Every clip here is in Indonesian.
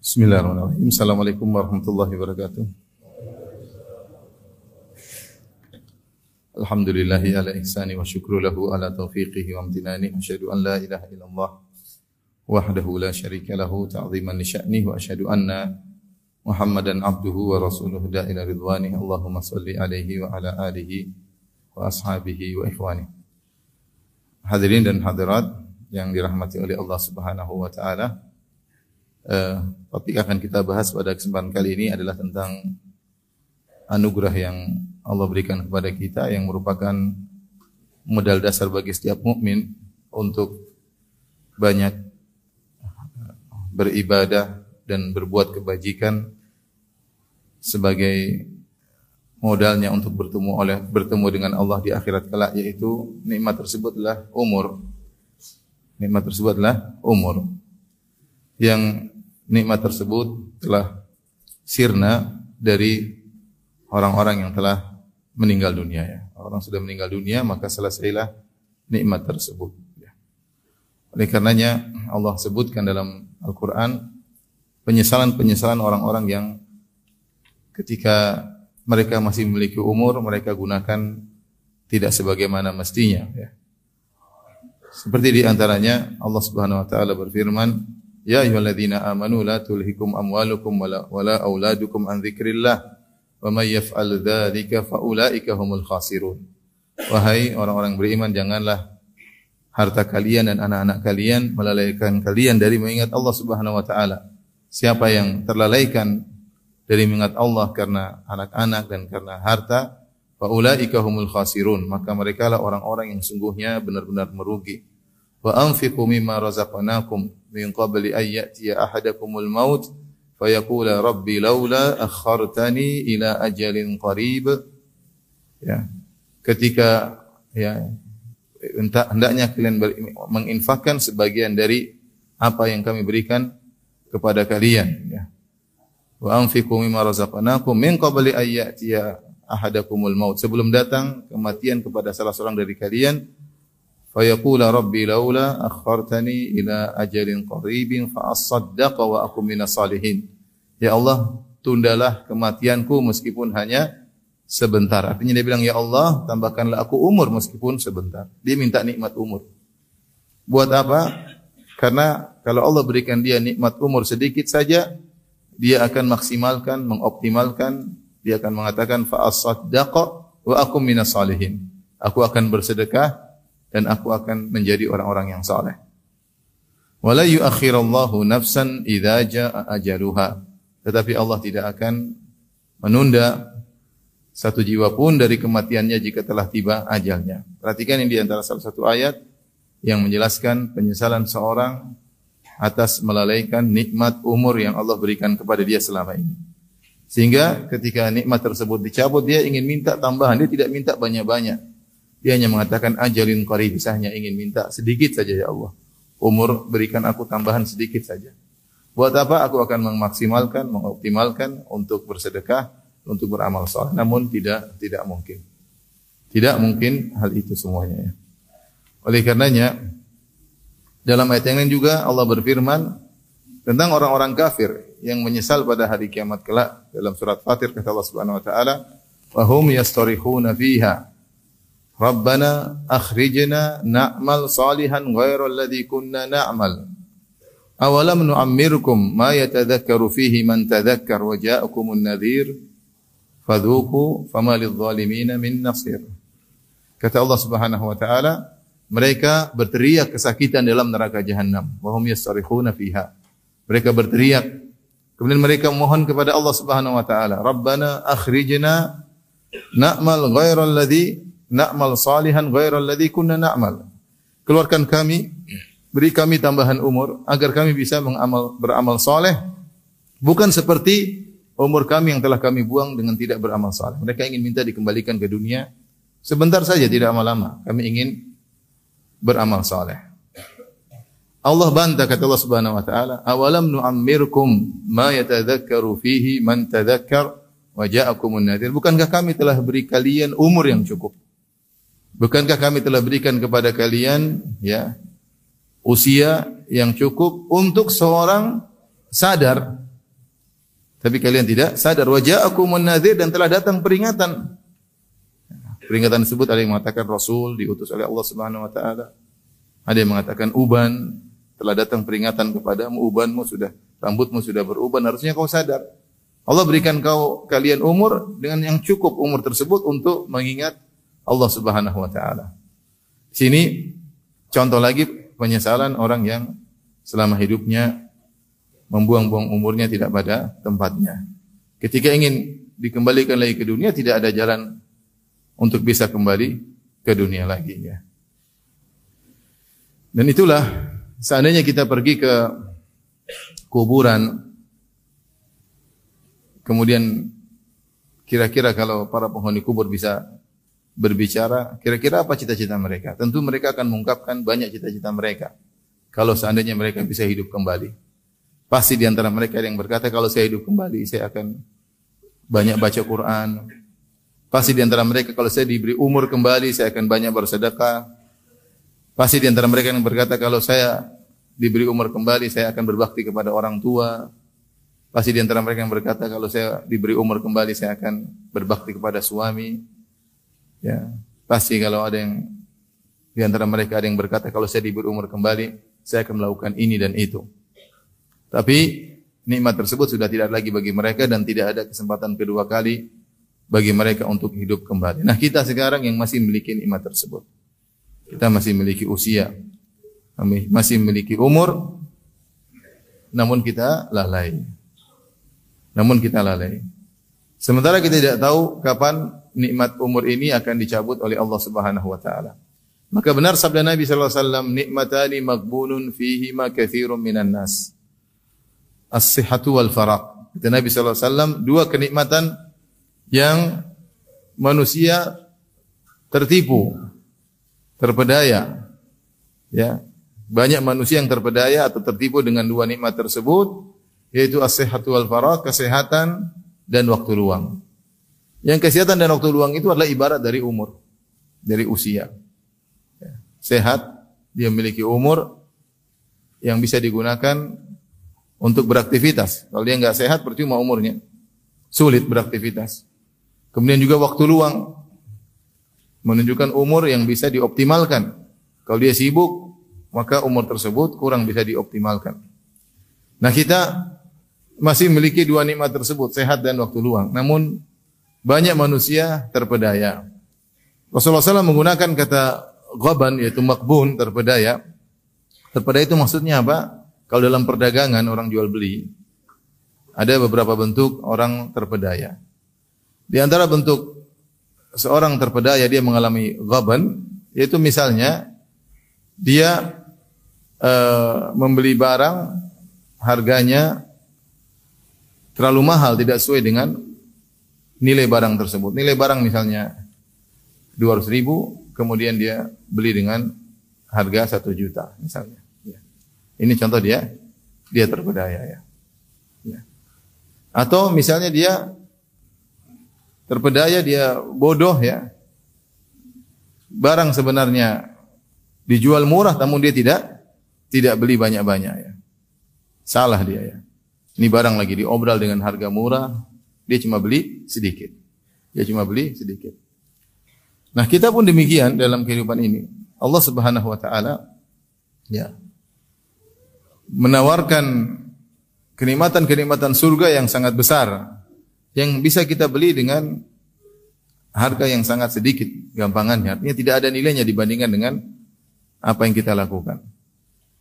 Bismillahirrahmanirrahim. Assalamualaikum warahmatullahi wabarakatuh. Alhamdulillahi ala ihsani wa syukru lahu ala taufiqihi wa amtinani. Asyhadu an la ilaha illallah wahdahu la syarika lahu ta'ziman li sya'nihi wa asyhadu anna Muhammadan abduhu wa rasuluhu da'ila ridwani. Allahumma salli alaihi wa ala alihi wa ashabihi wa ikhwani. Hadirin dan hadirat yang dirahmati oleh Allah Subhanahu wa taala. Uh, topik akan kita bahas pada kesempatan kali ini adalah tentang anugerah yang Allah berikan kepada kita yang merupakan modal dasar bagi setiap mukmin untuk banyak beribadah dan berbuat kebajikan sebagai modalnya untuk bertemu oleh bertemu dengan Allah di akhirat kelak yaitu nikmat tersebutlah umur. Nikmat tersebutlah umur. Yang nikmat tersebut telah sirna dari orang-orang yang telah meninggal dunia ya. Orang sudah meninggal dunia maka selesailah nikmat tersebut. Ya. Oleh karenanya Allah sebutkan dalam Al-Quran penyesalan-penyesalan orang-orang yang ketika mereka masih memiliki umur mereka gunakan tidak sebagaimana mestinya. Ya. Seperti di antaranya Allah Subhanahu Wa Taala berfirman, Ya ayyuhalladzina amanu la tulhikum amwalukum wala wala auladukum an dzikrillah wa may yaf'al dzalika fa ulaika humul khasirun. Wahai orang-orang beriman janganlah harta kalian dan anak-anak kalian melalaikan kalian dari mengingat Allah Subhanahu wa taala. Siapa yang terlalaikan dari mengingat Allah karena anak-anak dan karena harta, fa ulaika humul khasirun, maka mereka lah orang-orang yang sungguhnya benar-benar merugi. Wa anfiqu mimma razaqnakum min qabli an ya'tiya ahadakumul maut fayaqula rabbi laula akhartani ila ajalin qarib. Ya. Ketika ya hendaknya kalian menginfakkan sebagian dari apa yang kami berikan kepada kalian ya. Wa anfiqu mimma razaqnakum min qabli an ya'tiya ahadakumul maut. Sebelum datang kematian kepada salah seorang dari kalian fayaqula rabbi laula akhartani ila ajalin qaribin fa asaddaqa wa akum minas salihin ya Allah tundalah kematianku meskipun hanya sebentar. Artinya dia bilang ya Allah tambahkanlah aku umur meskipun sebentar. Dia minta nikmat umur. Buat apa? Karena kalau Allah berikan dia nikmat umur sedikit saja dia akan maksimalkan mengoptimalkan dia akan mengatakan fa asaddaqa wa akum minas salihin. Aku akan bersedekah dan aku akan menjadi orang-orang yang saleh. Wala yuakhirallahu nafsan idza jaa ajaluha. Tetapi Allah tidak akan menunda satu jiwa pun dari kematiannya jika telah tiba ajalnya. Perhatikan ini di antara salah satu ayat yang menjelaskan penyesalan seorang atas melalaikan nikmat umur yang Allah berikan kepada dia selama ini. Sehingga ketika nikmat tersebut dicabut dia ingin minta tambahan, dia tidak minta banyak-banyak. Dia hanya mengatakan ajalin qarib, saya ingin minta sedikit saja ya Allah. Umur berikan aku tambahan sedikit saja. Buat apa? Aku akan memaksimalkan, mengoptimalkan untuk bersedekah, untuk beramal saleh. Namun tidak tidak mungkin. Tidak mungkin hal itu semuanya ya. Oleh karenanya dalam ayat yang lain juga Allah berfirman tentang orang-orang kafir yang menyesal pada hari kiamat kelak dalam surat Fatir kata Allah Subhanahu wa taala wa hum yastarihuna fiha Rabbana akhrijna na'mal salihan ghairal ladzi kunna na'mal. Awalam nu'ammirkum ma yatadhakkaru fihi man tadhakkar wa ja'akumun nadhir fadhuku fama lidh-dhalimin min nasir. Kata Allah Subhanahu wa taala, mereka berteriak kesakitan dalam neraka jahanam. Wa hum yastarikhuna fiha. Mereka berteriak. Kemudian mereka mohon kepada Allah Subhanahu wa taala, Rabbana akhrijna na'mal ghairal ladzi na'mal salihan ghairal ladzi kunna na'mal. Keluarkan kami, beri kami tambahan umur agar kami bisa mengamal beramal saleh bukan seperti umur kami yang telah kami buang dengan tidak beramal saleh. Mereka ingin minta dikembalikan ke dunia sebentar saja tidak lama-lama. Kami ingin beramal saleh. Allah bantah kata Allah Subhanahu wa taala, "Awalam nu'ammirkum ma yatadzakkaru fihi man tadzakkar wa ja'akumun nadhir?" Bukankah kami telah beri kalian umur yang cukup? Bukankah kami telah berikan kepada kalian ya usia yang cukup untuk seorang sadar Tapi kalian tidak sadar wajah aku menazir dan telah datang peringatan. Peringatan tersebut ada yang mengatakan Rasul diutus oleh Allah Subhanahu wa taala. Ada yang mengatakan uban telah datang peringatan kepadamu ubanmu sudah rambutmu sudah beruban harusnya kau sadar. Allah berikan kau kalian umur dengan yang cukup umur tersebut untuk mengingat Allah Subhanahu wa taala. Sini contoh lagi penyesalan orang yang selama hidupnya membuang-buang umurnya tidak pada tempatnya. Ketika ingin dikembalikan lagi ke dunia tidak ada jalan untuk bisa kembali ke dunia lagi ya. Dan itulah seandainya kita pergi ke kuburan kemudian kira-kira kalau para penghuni kubur bisa berbicara, kira-kira apa cita-cita mereka? Tentu mereka akan mengungkapkan banyak cita-cita mereka. Kalau seandainya mereka bisa hidup kembali. Pasti di antara mereka yang berkata, kalau saya hidup kembali, saya akan banyak baca Quran, Pasti di antara mereka kalau saya diberi umur kembali saya akan banyak bersedekah. Pasti di antara mereka yang berkata kalau saya diberi umur kembali saya akan berbakti kepada orang tua. Pasti di antara mereka yang berkata kalau saya diberi umur kembali saya akan berbakti kepada suami. Ya, pasti kalau ada yang di antara mereka ada yang berkata kalau saya diberi umur kembali saya akan melakukan ini dan itu. Tapi nikmat tersebut sudah tidak lagi bagi mereka dan tidak ada kesempatan kedua kali bagi mereka untuk hidup kembali. Nah, kita sekarang yang masih memiliki nikmat tersebut. Kita masih memiliki usia, masih memiliki umur, namun kita lalai. Namun kita lalai. Sementara kita tidak tahu kapan nikmat umur ini akan dicabut oleh Allah Subhanahu wa taala. Maka benar sabda Nabi sallallahu alaihi wasallam, nikmatani maghbunun fihi ma katsirun minan nas. As-sihhatu wal faraq. Kata Nabi sallallahu alaihi wasallam, dua kenikmatan yang manusia tertipu, terpedaya. Ya. Banyak manusia yang terpedaya atau tertipu dengan dua nikmat tersebut, yaitu as-sihhatu wal farah, kesehatan dan waktu luang. Yang kesehatan dan waktu luang itu adalah ibarat dari umur, dari usia. Ya. Sehat, dia memiliki umur yang bisa digunakan untuk beraktivitas. Kalau dia nggak sehat, percuma umurnya. Sulit beraktivitas. Kemudian juga waktu luang menunjukkan umur yang bisa dioptimalkan. Kalau dia sibuk, maka umur tersebut kurang bisa dioptimalkan. Nah, kita masih memiliki dua nikmat tersebut, sehat dan waktu luang. Namun banyak manusia terpedaya. Rasulullah SAW menggunakan kata ghaban yaitu makbun terpedaya. Terpedaya itu maksudnya apa? Kalau dalam perdagangan orang jual beli ada beberapa bentuk orang terpedaya. Di antara bentuk seorang terpedaya dia mengalami ghaban yaitu misalnya dia uh, membeli barang harganya terlalu mahal tidak sesuai dengan nilai barang tersebut. Nilai barang misalnya 200 ribu, kemudian dia beli dengan harga 1 juta misalnya. Ya. Ini contoh dia, dia terpedaya ya. ya. Atau misalnya dia terpedaya dia bodoh ya. Barang sebenarnya dijual murah namun dia tidak tidak beli banyak-banyak ya. Salah dia ya. Ini barang lagi diobral dengan harga murah, dia cuma beli sedikit. Dia cuma beli sedikit. Nah, kita pun demikian dalam kehidupan ini. Allah Subhanahu wa taala ya menawarkan kenikmatan-kenikmatan surga yang sangat besar yang bisa kita beli dengan harga yang sangat sedikit gampangannya. Artinya tidak ada nilainya dibandingkan dengan apa yang kita lakukan.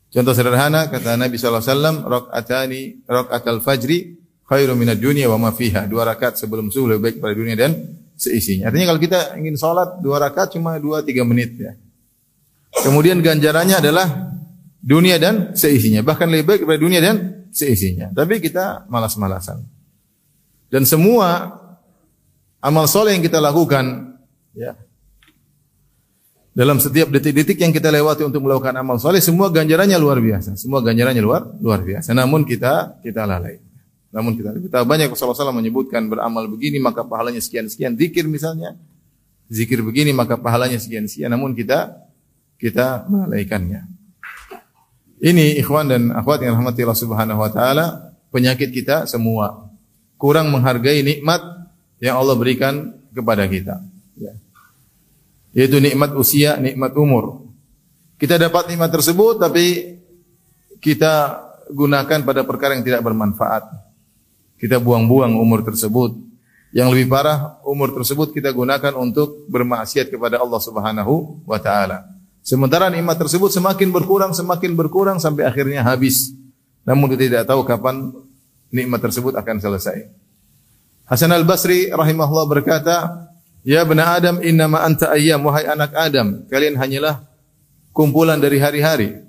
Contoh sederhana kata Nabi wasallam, rakaatani rakaatal fajri khairu minad dunya wa ma. Dua rakaat sebelum subuh lebih baik pada dunia dan seisinya. Artinya kalau kita ingin salat dua rakaat cuma dua tiga menit ya. Kemudian ganjarannya adalah dunia dan seisinya. Bahkan lebih baik pada dunia dan seisinya. Tapi kita malas-malasan. Dan semua amal soleh yang kita lakukan, ya, dalam setiap detik-detik yang kita lewati untuk melakukan amal soleh, semua ganjarannya luar biasa. Semua ganjarannya luar luar biasa. Namun kita kita lalai. Namun kita kita banyak Rasulullah SAW menyebutkan beramal begini maka pahalanya sekian sekian. Zikir misalnya, zikir begini maka pahalanya sekian sekian. Namun kita kita melalaikannya. Ini ikhwan dan akhwat yang rahmati Allah Subhanahu wa taala, penyakit kita semua kurang menghargai nikmat yang Allah berikan kepada kita. Ya. Yaitu nikmat usia, nikmat umur. Kita dapat nikmat tersebut tapi kita gunakan pada perkara yang tidak bermanfaat. Kita buang-buang umur tersebut. Yang lebih parah, umur tersebut kita gunakan untuk bermaksiat kepada Allah Subhanahu wa taala. Sementara nikmat tersebut semakin berkurang, semakin berkurang sampai akhirnya habis. Namun kita tidak tahu kapan nikmat tersebut akan selesai. Hasan al-Basri rahimahullah berkata, Ya bena Adam innama anta ayyam wahai anak Adam kalian hanyalah kumpulan dari hari-hari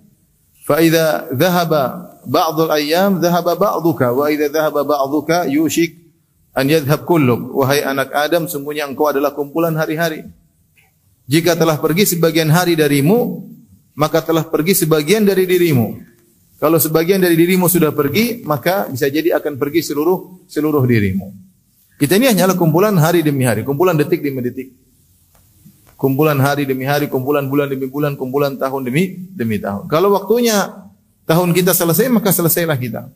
fa idza dhahaba ba'dul ayyam dhahaba ba'duka. Wa idza dhahaba ba'duka yushik an yadhhab kulluk. Wahai anak Adam sungguhnya engkau adalah kumpulan hari-hari. Jika telah pergi sebagian hari darimu maka telah pergi sebagian dari dirimu. Kalau sebagian dari dirimu sudah pergi maka bisa jadi akan pergi seluruh seluruh dirimu. Kita ini hanyalah kumpulan hari demi hari, kumpulan detik demi detik. Kumpulan hari demi hari, kumpulan bulan demi bulan, kumpulan tahun demi demi tahun. Kalau waktunya tahun kita selesai, maka selesailah kita.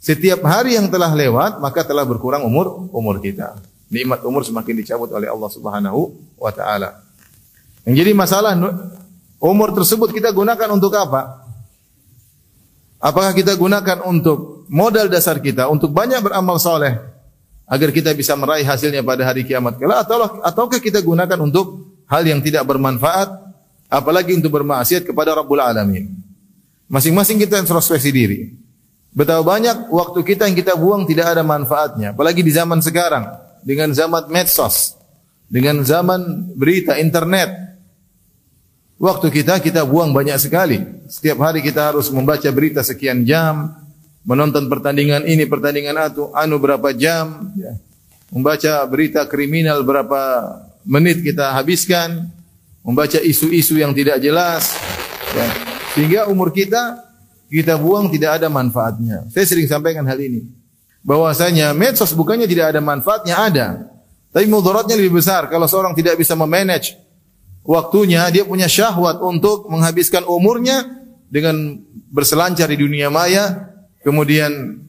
Setiap hari yang telah lewat, maka telah berkurang umur umur kita. Nikmat umur semakin dicabut oleh Allah Subhanahu wa taala. Yang jadi masalah umur tersebut kita gunakan untuk apa? Apakah kita gunakan untuk modal dasar kita untuk banyak beramal soleh agar kita bisa meraih hasilnya pada hari kiamat kelak atau ataukah kita gunakan untuk hal yang tidak bermanfaat apalagi untuk bermaksiat kepada Rabbul Alamin. Masing-masing kita introspeksi diri. Betapa banyak waktu kita yang kita buang tidak ada manfaatnya, apalagi di zaman sekarang dengan zaman medsos, dengan zaman berita internet. Waktu kita kita buang banyak sekali. Setiap hari kita harus membaca berita sekian jam, menonton pertandingan ini, pertandingan itu, anu berapa jam, ya. membaca berita kriminal berapa menit kita habiskan, membaca isu-isu yang tidak jelas, ya. sehingga umur kita kita buang tidak ada manfaatnya. Saya sering sampaikan hal ini, bahwasanya medsos bukannya tidak ada manfaatnya ada, tapi mudaratnya lebih besar kalau seorang tidak bisa memanage waktunya, dia punya syahwat untuk menghabiskan umurnya dengan berselancar di dunia maya, kemudian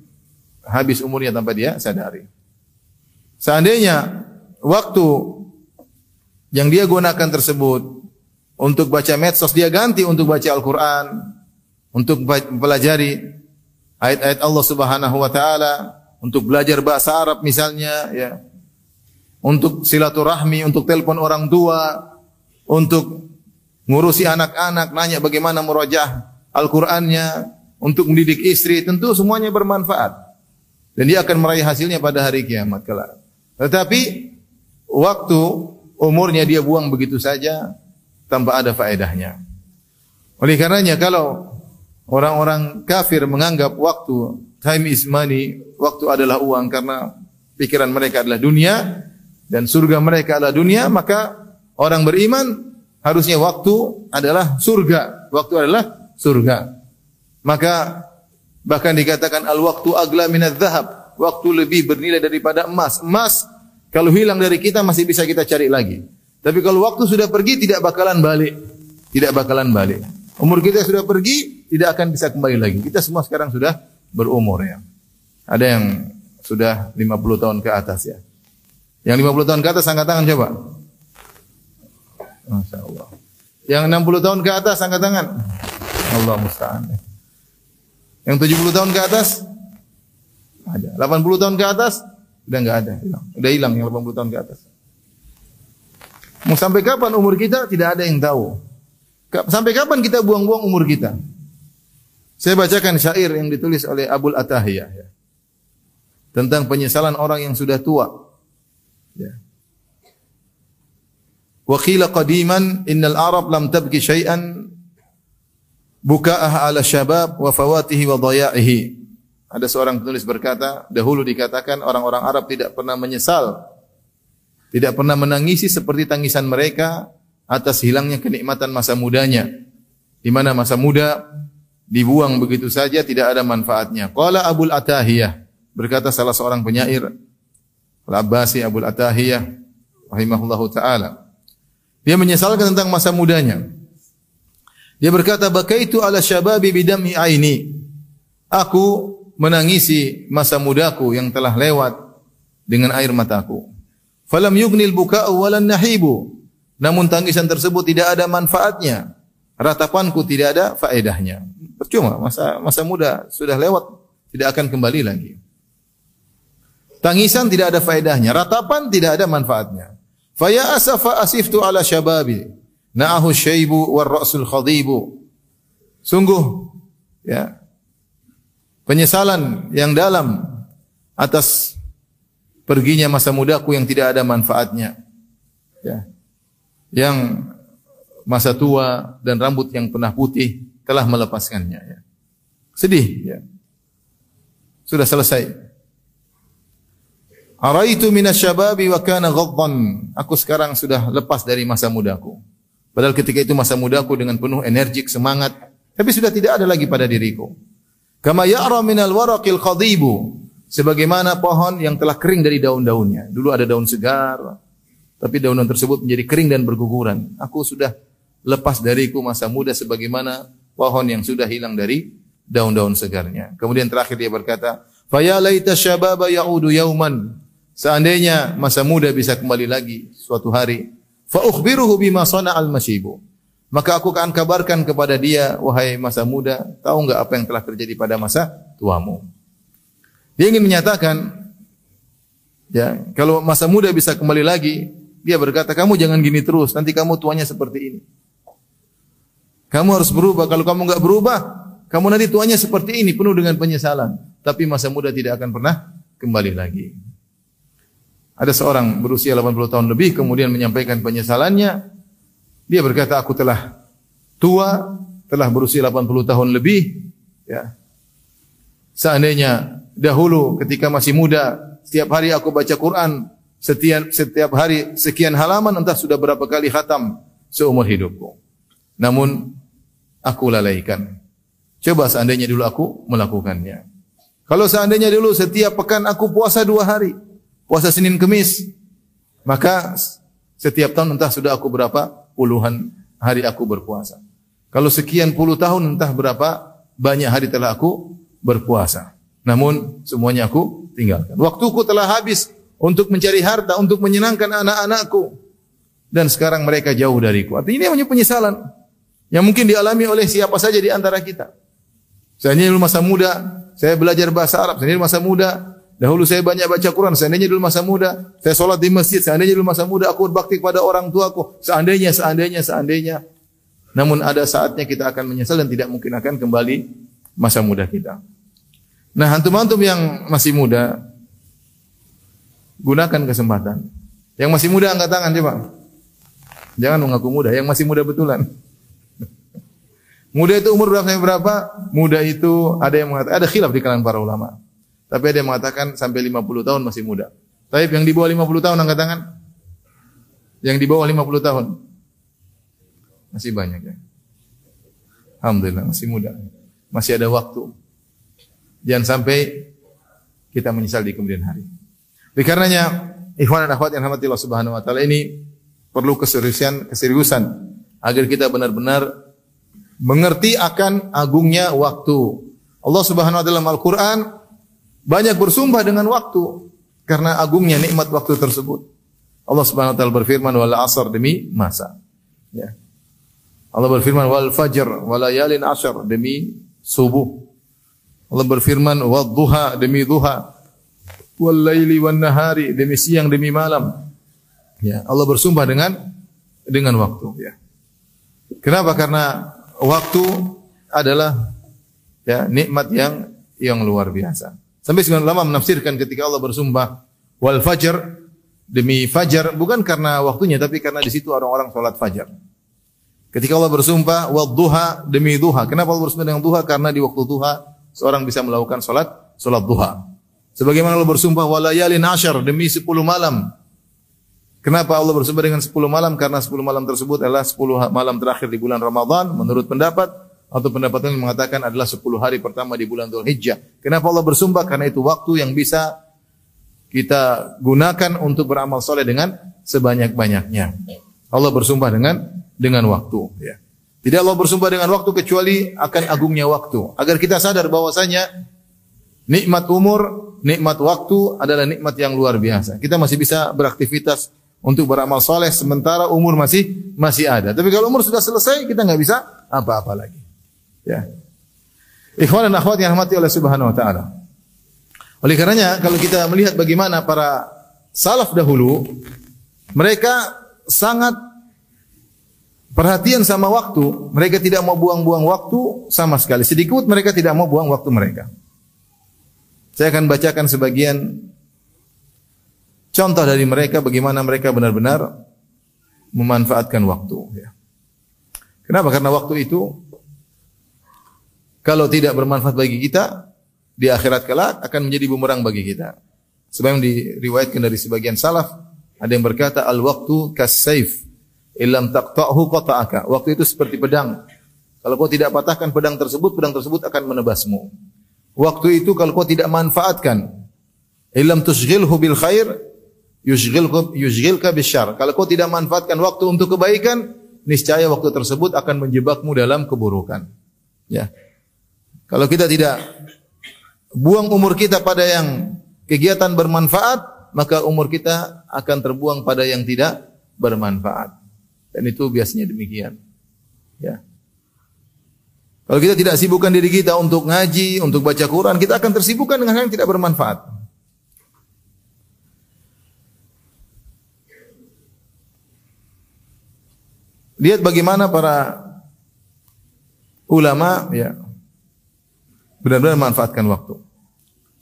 habis umurnya tanpa dia sadari. Seandainya waktu yang dia gunakan tersebut untuk baca medsos dia ganti untuk baca Al-Qur'an, untuk mempelajari ayat-ayat Allah Subhanahu wa taala, untuk belajar bahasa Arab misalnya ya. Untuk silaturahmi, untuk telepon orang tua, untuk ngurusi anak-anak, nanya bagaimana murajah Al-Qur'annya, untuk mendidik istri, tentu semuanya bermanfaat. Dan dia akan meraih hasilnya pada hari kiamat kelak. Tetapi waktu umurnya dia buang begitu saja tanpa ada faedahnya. Oleh karenanya kalau orang-orang kafir menganggap waktu time is money, waktu adalah uang karena pikiran mereka adalah dunia dan surga mereka adalah dunia, maka orang beriman harusnya waktu adalah surga. Waktu adalah surga. Maka bahkan dikatakan al-waktu agla minadz zahab. Waktu lebih bernilai daripada emas. Emas kalau hilang dari kita masih bisa kita cari lagi. Tapi kalau waktu sudah pergi tidak bakalan balik. Tidak bakalan balik. Umur kita sudah pergi tidak akan bisa kembali lagi. Kita semua sekarang sudah berumur ya. Ada yang sudah 50 tahun ke atas ya. Yang 50 tahun ke atas angkat tangan coba. Masya Allah. Yang 60 tahun ke atas angkat tangan. Allah musta'an. Yang 70 tahun ke atas ada. 80 tahun ke atas udah enggak ada, hilang. Udah hilang yang 80 tahun ke atas. Mau sampai kapan umur kita tidak ada yang tahu. Sampai kapan kita buang-buang umur kita? Saya bacakan syair yang ditulis oleh Abul Atahiyah ya. Tentang penyesalan orang yang sudah tua. Ya. Wa qadiman innal Arab lam tabki syai'an buka'ah ala syabab wa fawatihi wa dhaya'ihi. Ada seorang penulis berkata, dahulu dikatakan orang-orang Arab tidak pernah menyesal, tidak pernah menangisi seperti tangisan mereka atas hilangnya kenikmatan masa mudanya. Di mana masa muda dibuang begitu saja tidak ada manfaatnya. Qala Abul Atahiyah, berkata salah seorang penyair Al-Abbasi Abul Atahiyah rahimahullahu taala. Dia menyesalkan tentang masa mudanya. Dia berkata, "Bakaitu ala syababi bidam'i aini." Aku menangisi masa mudaku yang telah lewat dengan air mataku. Falam yugnil buka'u walan nahibu. Namun tangisan tersebut tidak ada manfaatnya. Ratapanku tidak ada faedahnya. Percuma, masa masa muda sudah lewat, tidak akan kembali lagi. Tangisan tidak ada faedahnya, ratapan tidak ada manfaatnya. Faya asafa asiftu ala syababi. Na'ahu syaibu war ra'sul khadibu. Sungguh ya. Penyesalan yang dalam atas perginya masa mudaku yang tidak ada manfaatnya. Ya. Yang masa tua dan rambut yang pernah putih telah melepaskannya. Ya. Sedih. Ya. Sudah selesai. Araitu minasyababi wa kana ghaddan. Aku sekarang sudah lepas dari masa mudaku. Padahal ketika itu masa mudaku dengan penuh energik, semangat. Tapi sudah tidak ada lagi pada diriku. Kama ya'ra minal waraqil khadibu. Sebagaimana pohon yang telah kering dari daun-daunnya. Dulu ada daun segar, tapi daun-daun tersebut menjadi kering dan berguguran. Aku sudah lepas dariku masa muda sebagaimana pohon yang sudah hilang dari daun-daun segarnya. Kemudian terakhir dia berkata, "Faya laita syababa ya'udu yauman." Seandainya masa muda bisa kembali lagi suatu hari, fa ukhbiruhu bima al masyibu. Maka aku akan kabarkan kepada dia, wahai masa muda, tahu enggak apa yang telah terjadi pada masa tuamu? Dia ingin menyatakan, ya kalau masa muda bisa kembali lagi, dia berkata, kamu jangan gini terus, nanti kamu tuanya seperti ini. Kamu harus berubah. Kalau kamu enggak berubah, kamu nanti tuanya seperti ini, penuh dengan penyesalan. Tapi masa muda tidak akan pernah kembali lagi. Ada seorang berusia 80 tahun lebih kemudian menyampaikan penyesalannya. Dia berkata, aku telah tua, telah berusia 80 tahun lebih. Ya. Seandainya dahulu ketika masih muda, setiap hari aku baca Quran, setiap setiap hari sekian halaman entah sudah berapa kali khatam seumur hidupku. Namun aku lalaikan. Coba seandainya dulu aku melakukannya. Kalau seandainya dulu setiap pekan aku puasa dua hari, puasa Senin Kemis, maka setiap tahun entah sudah aku berapa puluhan hari aku berpuasa. Kalau sekian puluh tahun entah berapa banyak hari telah aku berpuasa. Namun semuanya aku tinggalkan. Waktuku telah habis untuk mencari harta, untuk menyenangkan anak-anakku. Dan sekarang mereka jauh dariku. Artinya ini hanya penyesalan. Yang mungkin dialami oleh siapa saja di antara kita. Seandainya dulu masa muda, saya belajar bahasa Arab. Seandainya dulu masa muda, dahulu saya banyak baca Quran. Seandainya dulu masa muda, saya sholat di masjid. Seandainya dulu masa muda, aku berbakti kepada orang tuaku. Seandainya, seandainya, seandainya. Namun ada saatnya kita akan menyesal dan tidak mungkin akan kembali masa muda kita. Nah, antum-antum yang masih muda, gunakan kesempatan. Yang masih muda angkat tangan coba. Jangan mengaku muda, yang masih muda betulan. Muda itu umur berapa berapa? Muda itu ada yang mengatakan ada khilaf di kalangan para ulama. Tapi ada yang mengatakan sampai 50 tahun masih muda. Tapi yang di bawah 50 tahun angkat tangan. Yang di bawah 50 tahun. Masih banyak ya. Alhamdulillah masih muda. Masih ada waktu. Jangan sampai kita menyesal di kemudian hari. Oleh karenanya, ikhwan dan akhwat yang rahmati Subhanahu wa taala ini perlu keseriusan keseriusan agar kita benar-benar mengerti akan agungnya waktu. Allah Subhanahu wa taala dalam Al-Qur'an banyak bersumpah dengan waktu karena agungnya nikmat waktu tersebut. Allah Subhanahu wa taala berfirman wal asr demi masa. Ya. Allah berfirman wal fajr wal layalin ashr demi subuh. Allah berfirman wadduha demi duha wal laili wan nahari demi siang demi malam. Ya, Allah bersumpah dengan dengan waktu ya. Kenapa? Karena waktu adalah ya nikmat yang yang luar biasa. Sampai sebagian ulama menafsirkan ketika Allah bersumpah wal fajr demi fajar bukan karena waktunya tapi karena di situ orang-orang salat fajar. Ketika Allah bersumpah wal duha demi duha. Kenapa Allah bersumpah dengan duha? Karena di waktu duha seorang bisa melakukan salat salat duha. Sebagaimana Allah bersumpah walayalin asyar demi 10 malam. Kenapa Allah bersumpah dengan 10 malam? Karena 10 malam tersebut adalah 10 malam terakhir di bulan Ramadan menurut pendapat atau pendapat yang mengatakan adalah 10 hari pertama di bulan Dzulhijjah. Kenapa Allah bersumpah? Karena itu waktu yang bisa kita gunakan untuk beramal soleh dengan sebanyak-banyaknya. Allah bersumpah dengan dengan waktu. Ya. Tidak Allah bersumpah dengan waktu kecuali akan agungnya waktu. Agar kita sadar bahwasanya Nikmat umur, nikmat waktu adalah nikmat yang luar biasa. Kita masih bisa beraktivitas untuk beramal soleh sementara umur masih masih ada. Tapi kalau umur sudah selesai kita nggak bisa apa-apa lagi. Ya. Ikhwan dan akhwat yang rahmati oleh Subhanahu wa taala. Oleh karenanya kalau kita melihat bagaimana para salaf dahulu mereka sangat perhatian sama waktu, mereka tidak mau buang-buang waktu sama sekali. Sedikit mereka tidak mau buang waktu mereka. Saya akan bacakan sebagian contoh dari mereka bagaimana mereka benar-benar memanfaatkan waktu. Ya. Kenapa? Karena waktu itu kalau tidak bermanfaat bagi kita di akhirat kelak akan menjadi bumerang bagi kita. Sebab yang diriwayatkan dari sebagian salaf ada yang berkata al waktu kasayf ilam taqta'hu qata'aka. Waktu itu seperti pedang. Kalau kau tidak patahkan pedang tersebut, pedang tersebut akan menebasmu. Waktu itu kalau kau tidak manfaatkan, ilam tusghilhu bil khair, yushghilka yushghilka bisyar. Kalau kau tidak manfaatkan waktu untuk kebaikan, niscaya waktu tersebut akan menjebakmu dalam keburukan. Ya. Kalau kita tidak buang umur kita pada yang kegiatan bermanfaat, maka umur kita akan terbuang pada yang tidak bermanfaat. Dan itu biasanya demikian. Ya. Kalau kita tidak sibukkan diri kita untuk ngaji, untuk baca Quran, kita akan tersibukkan dengan hal yang tidak bermanfaat. Lihat bagaimana para ulama ya benar-benar memanfaatkan waktu.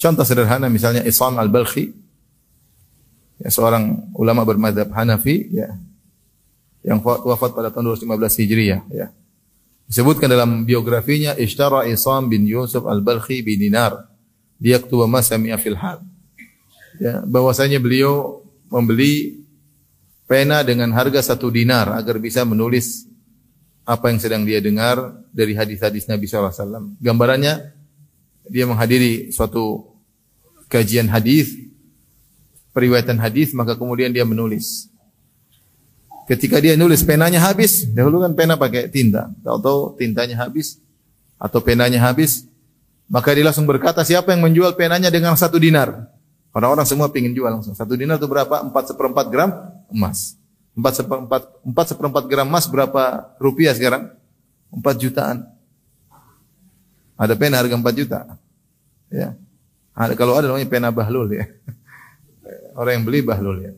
Contoh sederhana misalnya Islam al-Balkhi ya, seorang ulama bermadhab Hanafi ya yang wafat pada tahun 215 Hijriah ya. Disebutkan dalam biografinya Ishtara Isam bin Yusuf al-Balkhi bin Dinar liyaktuba ma sami'a fil hal. Ya, bahwasanya beliau membeli pena dengan harga satu dinar agar bisa menulis apa yang sedang dia dengar dari hadis-hadis Nabi SAW. Gambarannya dia menghadiri suatu kajian hadis, periwayatan hadis, maka kemudian dia menulis. Ketika dia nulis penanya habis, dahulu kan pena pakai tinta. Tahu-tahu tintanya habis atau penanya habis, maka dia langsung berkata siapa yang menjual penanya dengan satu dinar. Orang-orang semua ingin jual langsung. Satu dinar itu berapa? Empat seperempat gram emas. Empat seperempat, empat seperempat gram emas berapa rupiah sekarang? Empat jutaan. Ada pena harga empat juta. Ya. Ada, kalau ada namanya pena bahlul ya. Orang yang beli bahlul ya.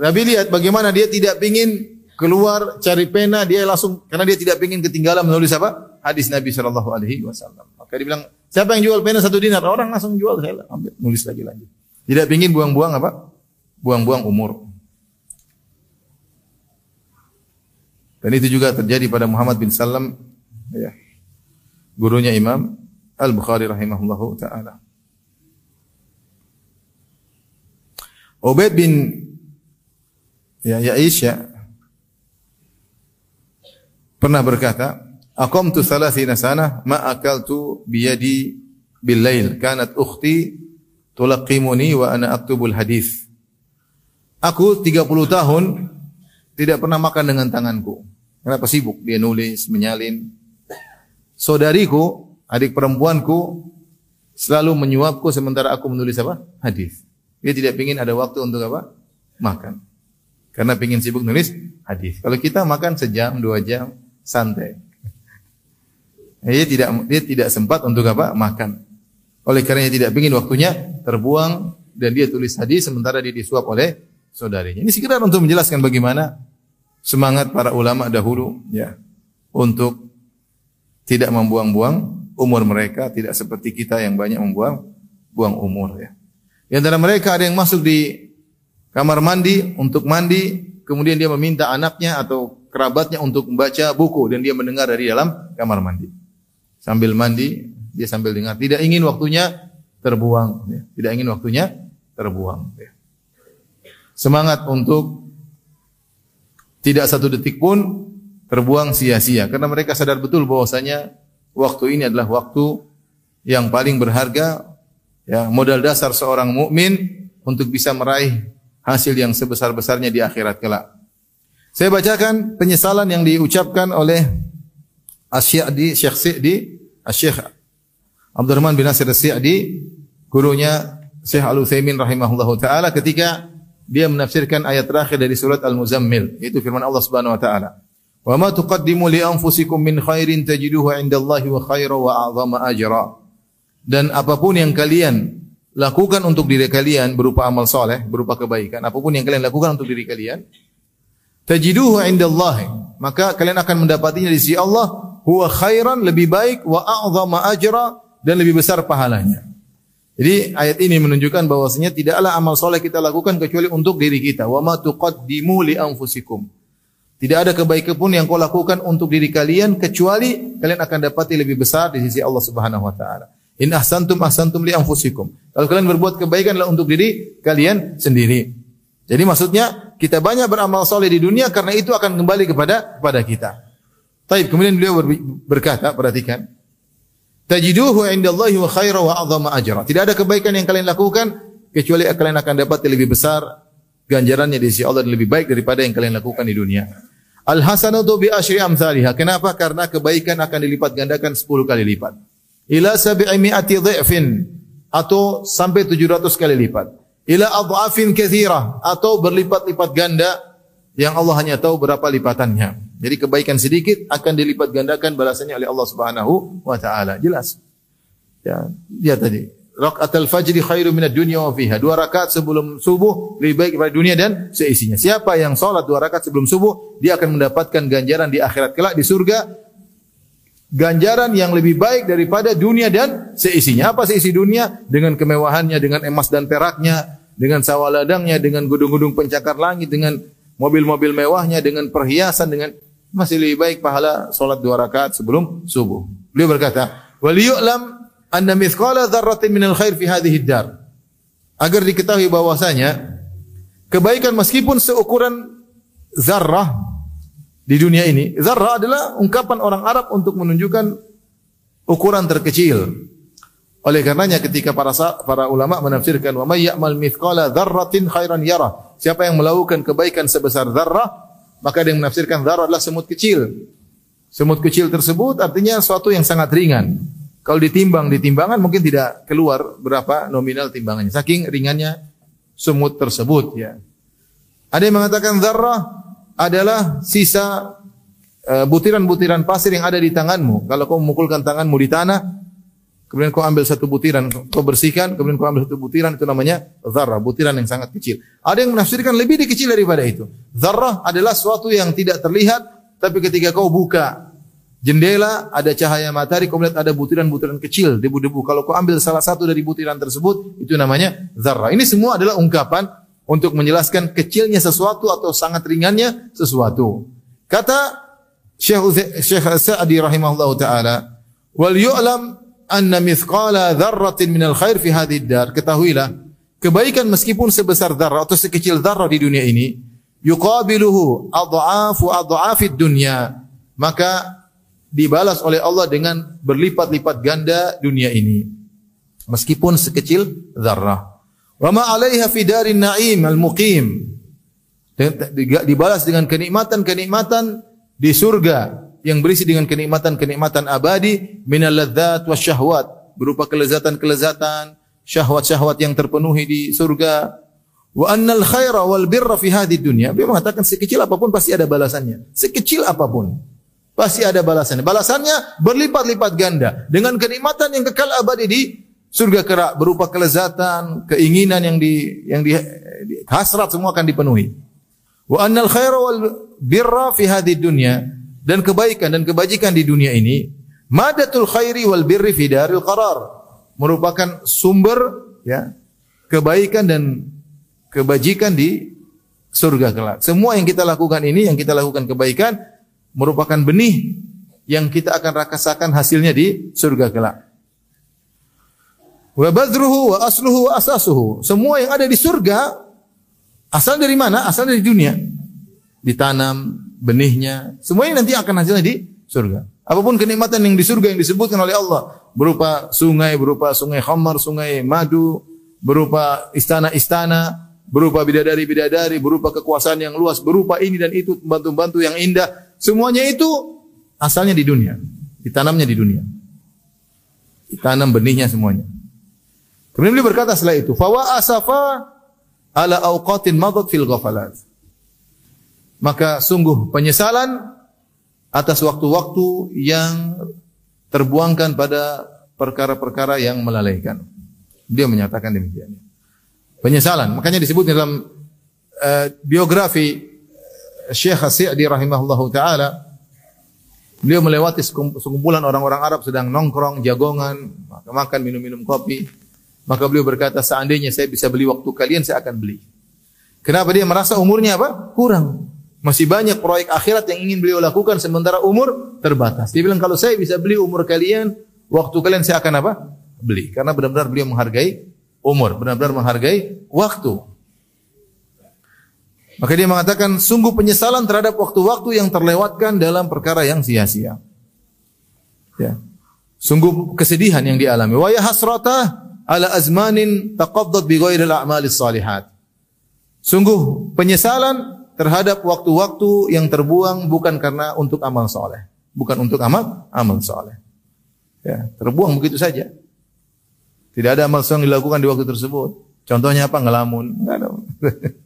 Nabi lihat bagaimana dia tidak ingin keluar cari pena, dia langsung karena dia tidak ingin ketinggalan menulis apa? Hadis Nabi Shallallahu alaihi wasallam. Maka dia bilang, Siapa yang jual pena satu dinar? Orang langsung jual, saya ambil, nulis lagi lanjut. Tidak ingin buang-buang apa? Buang-buang umur. Dan itu juga terjadi pada Muhammad bin Salam, ya. Gurunya Imam Al-Bukhari rahimahullahu ta'ala. Ubaid bin ya, Yaish ya, pernah berkata, Aqamtu thalathina sana ma akaltu bil lail. Kanat ukhti tulaqimuni wa ana aktubul hadis. Aku 30 tahun tidak pernah makan dengan tanganku. Kenapa sibuk? Dia nulis, menyalin. Saudariku, adik perempuanku selalu menyuapku sementara aku menulis apa? Hadis. Dia tidak ingin ada waktu untuk apa? Makan. Karena ingin sibuk nulis hadis. Kalau kita makan sejam, dua jam, santai. Dia tidak dia tidak sempat untuk apa? Makan. Oleh karena tidak ingin waktunya terbuang dan dia tulis hadis sementara dia disuap oleh saudarinya. Ini sekedar untuk menjelaskan bagaimana semangat para ulama dahulu ya untuk tidak membuang-buang umur mereka, tidak seperti kita yang banyak membuang buang umur ya. Di antara mereka ada yang masuk di kamar mandi untuk mandi, kemudian dia meminta anaknya atau kerabatnya untuk membaca buku dan dia mendengar dari dalam kamar mandi sambil mandi, dia sambil dengar. Tidak ingin waktunya terbuang. Ya. Tidak ingin waktunya terbuang. Ya. Semangat untuk tidak satu detik pun terbuang sia-sia. Karena mereka sadar betul bahwasanya waktu ini adalah waktu yang paling berharga. Ya, modal dasar seorang mukmin untuk bisa meraih hasil yang sebesar-besarnya di akhirat kelak. Saya bacakan penyesalan yang diucapkan oleh Asy'adi Syekh Sa'di Syekh Abdurrahman bin Nasir As-Sa'di, gurunya Syekh Al-Utsaimin rahimahullahu taala ketika dia menafsirkan ayat terakhir dari surat Al-Muzammil, yaitu firman Allah Subhanahu wa taala. Wa ma tuqaddimu li anfusikum min khairin tajiduhu 'indallahi wa khaira wa a'zama ajra. Dan apa pun yang kalian lakukan untuk diri kalian berupa amal soleh, berupa kebaikan, apa pun yang kalian lakukan untuk diri kalian, tajiduhu 'indallahi, maka kalian akan mendapatinya di sisi Allah huwa khairan lebih baik wa a'zama ajra dan lebih besar pahalanya. Jadi ayat ini menunjukkan bahwasanya tidaklah amal soleh kita lakukan kecuali untuk diri kita. Wa ma tuqaddimu li anfusikum. Tidak ada kebaikan pun yang kau lakukan untuk diri kalian kecuali kalian akan dapati lebih besar di sisi Allah Subhanahu wa taala. In ahsantum ahsantum li anfusikum. Kalau kalian berbuat kebaikan adalah untuk diri kalian sendiri. Jadi maksudnya kita banyak beramal soleh di dunia karena itu akan kembali kepada kepada kita. Taib kemudian beliau berkata, perhatikan, tajiduhu indallahi wa khaira wa a'zama ajra. Tidak ada kebaikan yang kalian lakukan kecuali kalian akan dapat lebih besar ganjarannya di sisi Allah dan lebih baik daripada yang kalian lakukan di dunia. Al hasanatu bi asyri amsalha. Kenapa? Karena kebaikan akan dilipat gandakan 10 kali lipat. Ila sab'imi'ati dhifin atau sampai 700 kali lipat. Ila adhafin katsira atau berlipat-lipat ganda yang Allah hanya tahu berapa lipatannya. Jadi kebaikan sedikit akan dilipat gandakan balasannya oleh Allah Subhanahu wa taala. Jelas. Ya, dia tadi. Rakaatul fajri khairu minad dunya wa fiha. Dua rakaat sebelum subuh lebih baik daripada dunia dan seisinya. Siapa yang salat dua rakaat sebelum subuh, dia akan mendapatkan ganjaran di akhirat kelak di surga. Ganjaran yang lebih baik daripada dunia dan seisinya. Apa seisi dunia? Dengan kemewahannya, dengan emas dan peraknya, dengan sawah ladangnya, dengan gedung-gedung pencakar langit, dengan mobil-mobil mewahnya, dengan perhiasan, dengan masih lebih baik pahala solat dua rakaat sebelum subuh. Beliau berkata, "Wal yu'lam anna mithqala dzarratin minal khair fi hadhihi dar." Agar diketahui bahwasanya kebaikan meskipun seukuran zarrah di dunia ini, zarrah adalah ungkapan orang Arab untuk menunjukkan ukuran terkecil. Oleh karenanya ketika para para ulama menafsirkan wa may ya'mal mithqala dzarratin khairan yara. Siapa yang melakukan kebaikan sebesar zarrah, maka ada yang menafsirkan dzarrah adalah semut kecil. Semut kecil tersebut artinya suatu yang sangat ringan. Kalau ditimbang di timbangan mungkin tidak keluar berapa nominal timbangannya. Saking ringannya semut tersebut ya. Ada yang mengatakan dzarrah adalah sisa eh, butiran-butiran pasir yang ada di tanganmu. Kalau kau memukulkan tanganmu di tanah, kemudian kau ambil satu butiran, kau bersihkan, kemudian kau ambil satu butiran, itu namanya zarrah, butiran yang sangat kecil. Ada yang menafsirkan lebih kecil daripada itu. Zarrah adalah suatu yang tidak terlihat, tapi ketika kau buka jendela, ada cahaya matahari, kau melihat ada butiran-butiran kecil, debu-debu. Kalau kau ambil salah satu dari butiran tersebut, itu namanya zarrah. Ini semua adalah ungkapan untuk menjelaskan kecilnya sesuatu atau sangat ringannya sesuatu. Kata Syekh Syekh Sa'di rahimahullah taala, "Wal yu'lam anna mithqala dzarratin minal khair fi hadhihi dar. Ketahuilah, kebaikan meskipun sebesar dzarrah atau sekecil dzarrah di dunia ini, yuqabiluhu adha'afu adha'afid dunya. Maka dibalas oleh Allah dengan berlipat-lipat ganda dunia ini. Meskipun sekecil dzarrah. Wa ma 'alaiha fi darin na'im al-muqim. Dibalas dengan kenikmatan-kenikmatan di surga yang berisi dengan kenikmatan-kenikmatan abadi minal ladzat wasyahwat berupa kelezatan-kelezatan, syahwat-syahwat yang terpenuhi di surga. Wa annal khaira wal birra fi hadhihi dunya. Dia mengatakan sekecil apa pun pasti ada balasannya. Sekecil apa pun pasti ada balasannya. Balasannya berlipat-lipat ganda dengan kenikmatan yang kekal abadi di surga kerak berupa kelezatan, keinginan yang di yang di, hasrat semua akan dipenuhi. Wa annal khaira wal birra fi hadhihi dunya dan kebaikan dan kebajikan di dunia ini madatul khairi wal birri fi daril qarar merupakan sumber ya kebaikan dan kebajikan di surga kelak. Semua yang kita lakukan ini yang kita lakukan kebaikan merupakan benih yang kita akan rasakan hasilnya di surga kelak. Wa badruhu wa asluhu wa asasuhu. Semua yang ada di surga asal dari mana? Asal dari dunia. Ditanam, benihnya, semuanya nanti akan hasilnya di surga. Apa pun kenikmatan yang di surga yang disebutkan oleh Allah berupa sungai, berupa sungai khamar, sungai madu, berupa istana-istana, berupa bidadari-bidadari, berupa kekuasaan yang luas, berupa ini dan itu, bantu-bantu yang indah, semuanya itu asalnya di dunia, ditanamnya di dunia. tanam benihnya semuanya. Kemudian beliau berkata setelah itu, "Fawa asafa ala awqatin madat fil ghafalat." Maka sungguh penyesalan atas waktu-waktu yang terbuangkan pada perkara-perkara yang melalaikan. Dia menyatakan demikian. Penyesalan. Makanya disebut dalam uh, biografi Syekh Sa'di rahimahullahu taala beliau melewati sekumpulan orang-orang Arab sedang nongkrong, jagongan, makan minum-minum kopi. Maka beliau berkata, seandainya saya bisa beli waktu kalian, saya akan beli. Kenapa dia merasa umurnya apa? Kurang. Masih banyak proyek akhirat yang ingin beliau lakukan sementara umur terbatas. Dia bilang kalau saya bisa beli umur kalian, waktu kalian saya akan apa? Beli. Karena benar-benar beliau menghargai umur, benar-benar menghargai waktu. Maka dia mengatakan sungguh penyesalan terhadap waktu-waktu yang terlewatkan dalam perkara yang sia-sia. Ya. Sungguh kesedihan yang dialami. Wa ya hasrata ala azmanin taqaddat bi ghairil a'malis salihat. Sungguh penyesalan terhadap waktu-waktu yang terbuang bukan karena untuk amal soleh. Bukan untuk amal, amal soleh. Ya, terbuang begitu saja. Tidak ada amal soleh yang dilakukan di waktu tersebut. Contohnya apa? Ngelamun. Enggak ada.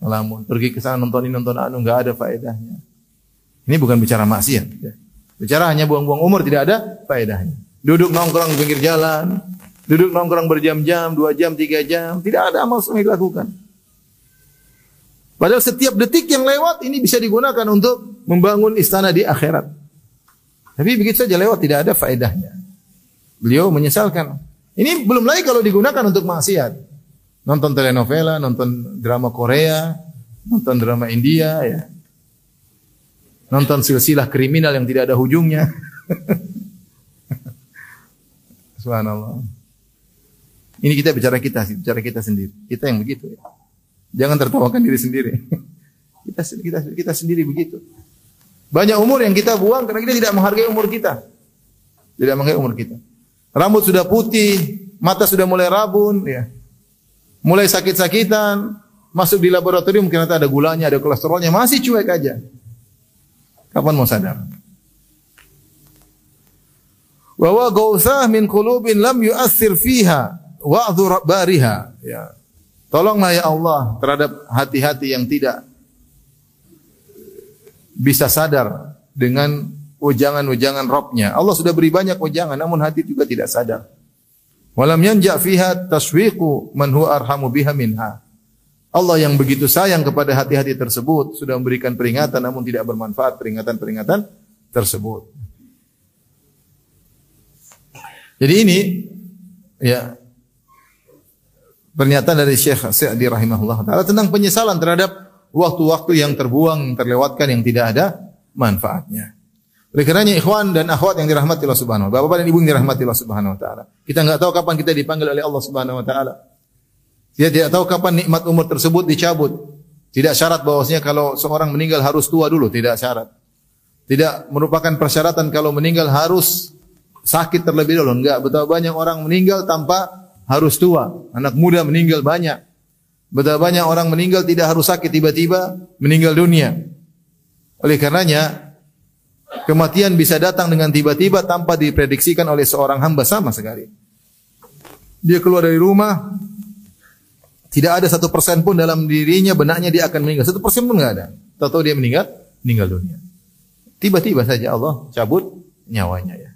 Ngelamun. Pergi ke sana nonton ini, nonton anu. Enggak ada faedahnya. Ini bukan bicara maksiat. Ya. Bicara hanya buang-buang umur, tidak ada faedahnya. Duduk nongkrong pinggir jalan, duduk nongkrong berjam-jam, dua jam, tiga jam, tidak ada amal soleh dilakukan. Padahal setiap detik yang lewat ini bisa digunakan untuk membangun istana di akhirat. Tapi begitu saja lewat tidak ada faedahnya. Beliau menyesalkan. Ini belum lagi kalau digunakan untuk maksiat. Nonton telenovela, nonton drama Korea, nonton drama India ya. Nonton silsilah kriminal yang tidak ada ujungnya. Subhanallah. Ini kita bicara kita, bicara kita sendiri. Kita yang begitu ya. Jangan tertawakan diri sendiri. Kita kita kita sendiri begitu. Banyak umur yang kita buang karena kita tidak menghargai umur kita. Tidak menghargai umur kita. Rambut sudah putih, mata sudah mulai rabun, ya. Mulai sakit-sakitan, masuk di laboratorium mungkin ada gulanya, ada kolesterolnya, masih cuek aja. Kapan mau sadar? Wa wa min qulubin lam yu'athir fiha wa'dhu bariha. Ya. Tolonglah ya Allah terhadap hati-hati yang tidak bisa sadar dengan ujangan-ujangan Robnya. Allah sudah beri banyak ujangan, namun hati juga tidak sadar. Walam yanja fiha taswiqu man huwa arhamu biha minha. Allah yang begitu sayang kepada hati-hati tersebut sudah memberikan peringatan namun tidak bermanfaat peringatan-peringatan tersebut. Jadi ini ya pernyataan dari Syekh Sa'di rahimahullah taala tentang penyesalan terhadap waktu-waktu yang terbuang, terlewatkan yang tidak ada manfaatnya. Oleh karenanya ikhwan dan akhwat yang dirahmati Allah Subhanahu wa taala, bapak dan ibu yang dirahmati Allah Subhanahu wa taala. Kita enggak tahu kapan kita dipanggil oleh Allah Subhanahu wa taala. Kita tidak tahu kapan nikmat umur tersebut dicabut. Tidak syarat bahwasanya kalau seorang meninggal harus tua dulu, tidak syarat. Tidak merupakan persyaratan kalau meninggal harus sakit terlebih dahulu. Enggak, betapa banyak orang meninggal tanpa harus tua. Anak muda meninggal banyak. Betapa banyak orang meninggal tidak harus sakit tiba-tiba meninggal dunia. Oleh karenanya kematian bisa datang dengan tiba-tiba tanpa diprediksikan oleh seorang hamba sama sekali. Dia keluar dari rumah tidak ada satu persen pun dalam dirinya benaknya dia akan meninggal. Satu persen pun nggak ada. Tahu dia meninggal, meninggal dunia. Tiba-tiba saja Allah cabut nyawanya ya.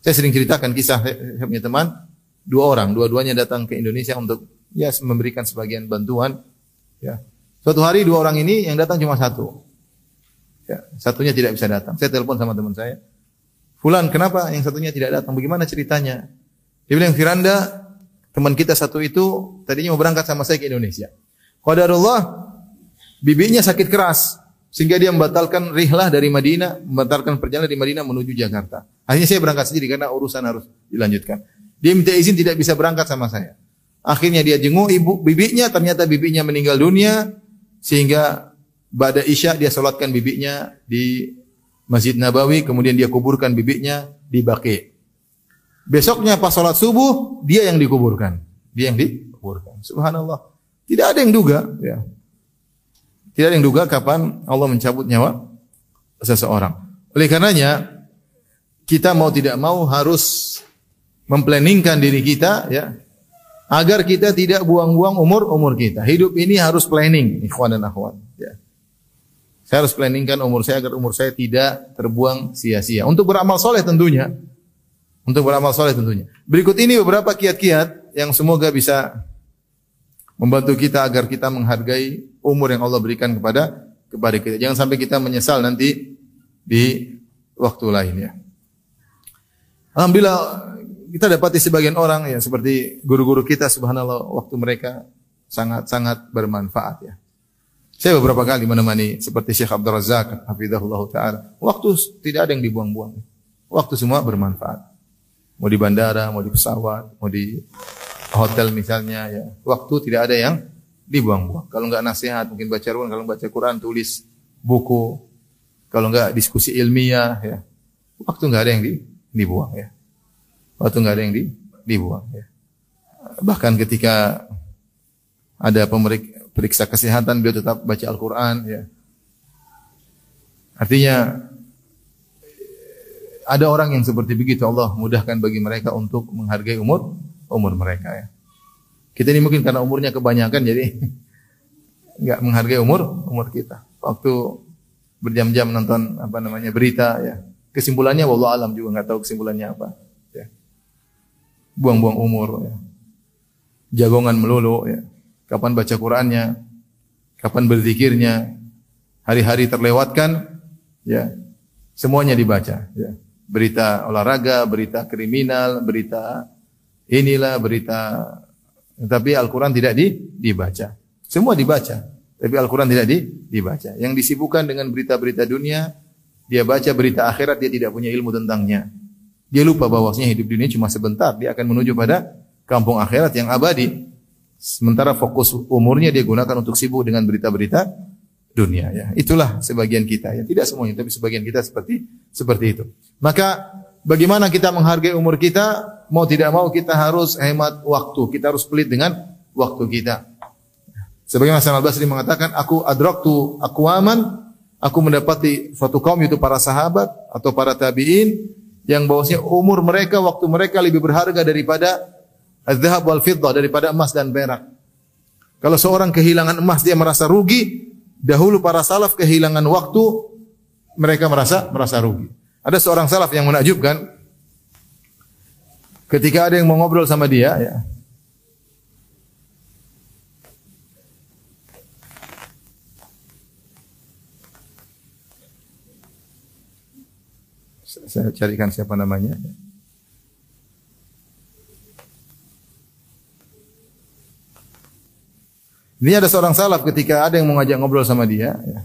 Saya sering ceritakan kisah saya punya teman dua orang, dua-duanya datang ke Indonesia untuk ya memberikan sebagian bantuan. Ya. Suatu hari dua orang ini yang datang cuma satu. Ya, satunya tidak bisa datang. Saya telepon sama teman saya. Fulan, kenapa yang satunya tidak datang? Bagaimana ceritanya? Dia bilang, Firanda, teman kita satu itu tadinya mau berangkat sama saya ke Indonesia. Qadarullah, bibinya sakit keras. Sehingga dia membatalkan rihlah dari Madinah, membatalkan perjalanan dari Madinah menuju Jakarta. Akhirnya saya berangkat sendiri karena urusan harus dilanjutkan. Dia minta izin tidak bisa berangkat sama saya. Akhirnya dia jenguk ibu bibinya, ternyata bibinya meninggal dunia sehingga pada Isya dia solatkan bibinya di Masjid Nabawi, kemudian dia kuburkan bibinya di Baqi. Besoknya pas sholat subuh dia yang dikuburkan, dia yang dikuburkan. Subhanallah. Tidak ada yang duga, ya. Tidak ada yang duga kapan Allah mencabut nyawa seseorang. Oleh karenanya kita mau tidak mau harus memplanningkan diri kita ya agar kita tidak buang-buang umur umur kita. Hidup ini harus planning, ikhwan dan akhwat. Ya. Saya harus planningkan umur saya agar umur saya tidak terbuang sia-sia. Untuk beramal soleh tentunya. Untuk beramal soleh tentunya. Berikut ini beberapa kiat-kiat yang semoga bisa membantu kita agar kita menghargai umur yang Allah berikan kepada kepada kita. Jangan sampai kita menyesal nanti di waktu lainnya. Alhamdulillah kita dapati sebagian orang ya seperti guru-guru kita subhanallah waktu mereka sangat-sangat bermanfaat ya. Saya beberapa kali menemani seperti Syekh Abdul Razak hafizahullah taala. Waktu tidak ada yang dibuang-buang. Waktu semua bermanfaat. Mau di bandara, mau di pesawat, mau di hotel misalnya ya. Waktu tidak ada yang dibuang-buang. Kalau enggak nasihat, mungkin baca Quran, kalau baca Quran tulis buku. Kalau enggak diskusi ilmiah ya. Waktu enggak ada yang di, dibuang ya. Waktu nggak ada yang di, dibuang. Ya. Bahkan ketika ada pemeriksa kesehatan, beliau tetap baca Al-Quran. Ya. Artinya ada orang yang seperti begitu Allah mudahkan bagi mereka untuk menghargai umur umur mereka ya. Kita ini mungkin karena umurnya kebanyakan jadi nggak menghargai umur umur kita. Waktu berjam-jam nonton apa namanya berita ya. Kesimpulannya wallahu alam juga nggak tahu kesimpulannya apa buang-buang umur ya. Jagongan melulu ya. Kapan baca Qur'annya? Kapan berzikirnya? Hari-hari terlewatkan ya. Semuanya dibaca ya. Berita olahraga, berita kriminal, berita inilah, berita tapi Al-Qur'an tidak di, dibaca. Semua dibaca, tapi Al-Qur'an tidak di, dibaca. Yang disibukkan dengan berita-berita dunia, dia baca berita akhirat dia tidak punya ilmu tentangnya. Dia lupa bahwasanya hidup dunia cuma sebentar, dia akan menuju pada kampung akhirat yang abadi. Sementara fokus umurnya dia gunakan untuk sibuk dengan berita-berita dunia ya. Itulah sebagian kita ya. Tidak semuanya tapi sebagian kita seperti seperti itu. Maka bagaimana kita menghargai umur kita? Mau tidak mau kita harus hemat waktu. Kita harus pelit dengan waktu kita. Sebagaimana Hasan Al-Basri mengatakan, aku adraktu akwaman, aku mendapati suatu kaum itu para sahabat atau para tabi'in yang bahwasanya umur mereka waktu mereka lebih berharga daripada az-zahab wal fiddah daripada emas dan perak. Kalau seorang kehilangan emas dia merasa rugi, dahulu para salaf kehilangan waktu mereka merasa merasa rugi. Ada seorang salaf yang menakjubkan ketika ada yang mau ngobrol sama dia ya, Saya carikan siapa namanya. Ini ada seorang salaf ketika ada yang mau ngajak ngobrol sama dia. Ya.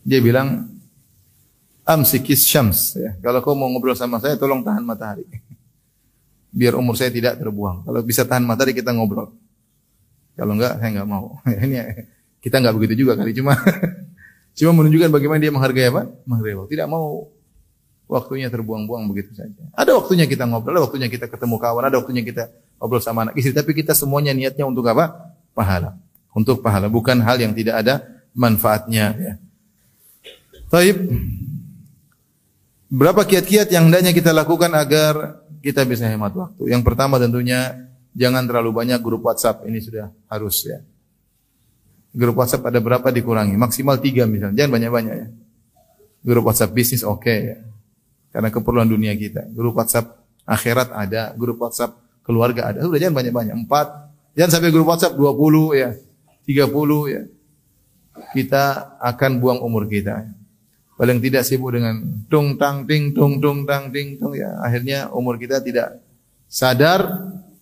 Dia bilang, Amsikis syams. Ya. Kalau kau mau ngobrol sama saya, tolong tahan matahari. Biar umur saya tidak terbuang. Kalau bisa tahan matahari, kita ngobrol. Kalau enggak, saya enggak mau. Ini kita enggak begitu juga kali. Cuma cuma menunjukkan bagaimana dia menghargai apa? Menghargai waktu. Tidak mau waktunya terbuang-buang begitu saja. Ada waktunya kita ngobrol, ada waktunya kita ketemu kawan, ada waktunya kita ngobrol sama anak istri, tapi kita semuanya niatnya untuk apa? Pahala. Untuk pahala, bukan hal yang tidak ada manfaatnya ya. Taib. Berapa kiat-kiat yang hendaknya kita lakukan agar kita bisa hemat waktu? Yang pertama tentunya jangan terlalu banyak grup WhatsApp. Ini sudah harus ya. Grup WhatsApp ada berapa dikurangi? Maksimal tiga misalnya. Jangan banyak-banyak ya. Grup WhatsApp bisnis oke okay, ya karena keperluan dunia kita. Grup WhatsApp akhirat ada, grup WhatsApp keluarga ada. Sudah jangan banyak-banyak. Empat. Jangan sampai grup WhatsApp 20 ya. 30 ya. Kita akan buang umur kita. Paling tidak sibuk dengan tung tang ting tung tung tang ting tung ya. Akhirnya umur kita tidak sadar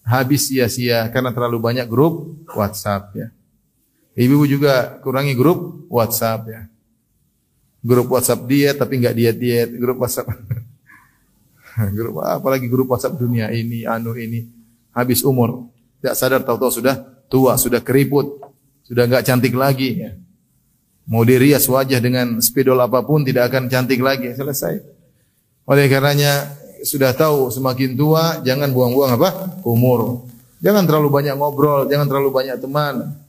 habis sia-sia karena terlalu banyak grup WhatsApp ya. Ibu-ibu juga kurangi grup WhatsApp ya. Grup WhatsApp diet tapi nggak diet-diet, grup WhatsApp grup apalagi grup WhatsApp dunia ini, anu ini, habis umur, tidak sadar tahu-tahu sudah tua, sudah keriput, sudah nggak cantik lagi. Ya. Mau dirias wajah dengan spidol apa pun tidak akan cantik lagi. Selesai. Oleh karenanya sudah tahu semakin tua jangan buang-buang apa? Umur. Jangan terlalu banyak ngobrol, jangan terlalu banyak teman.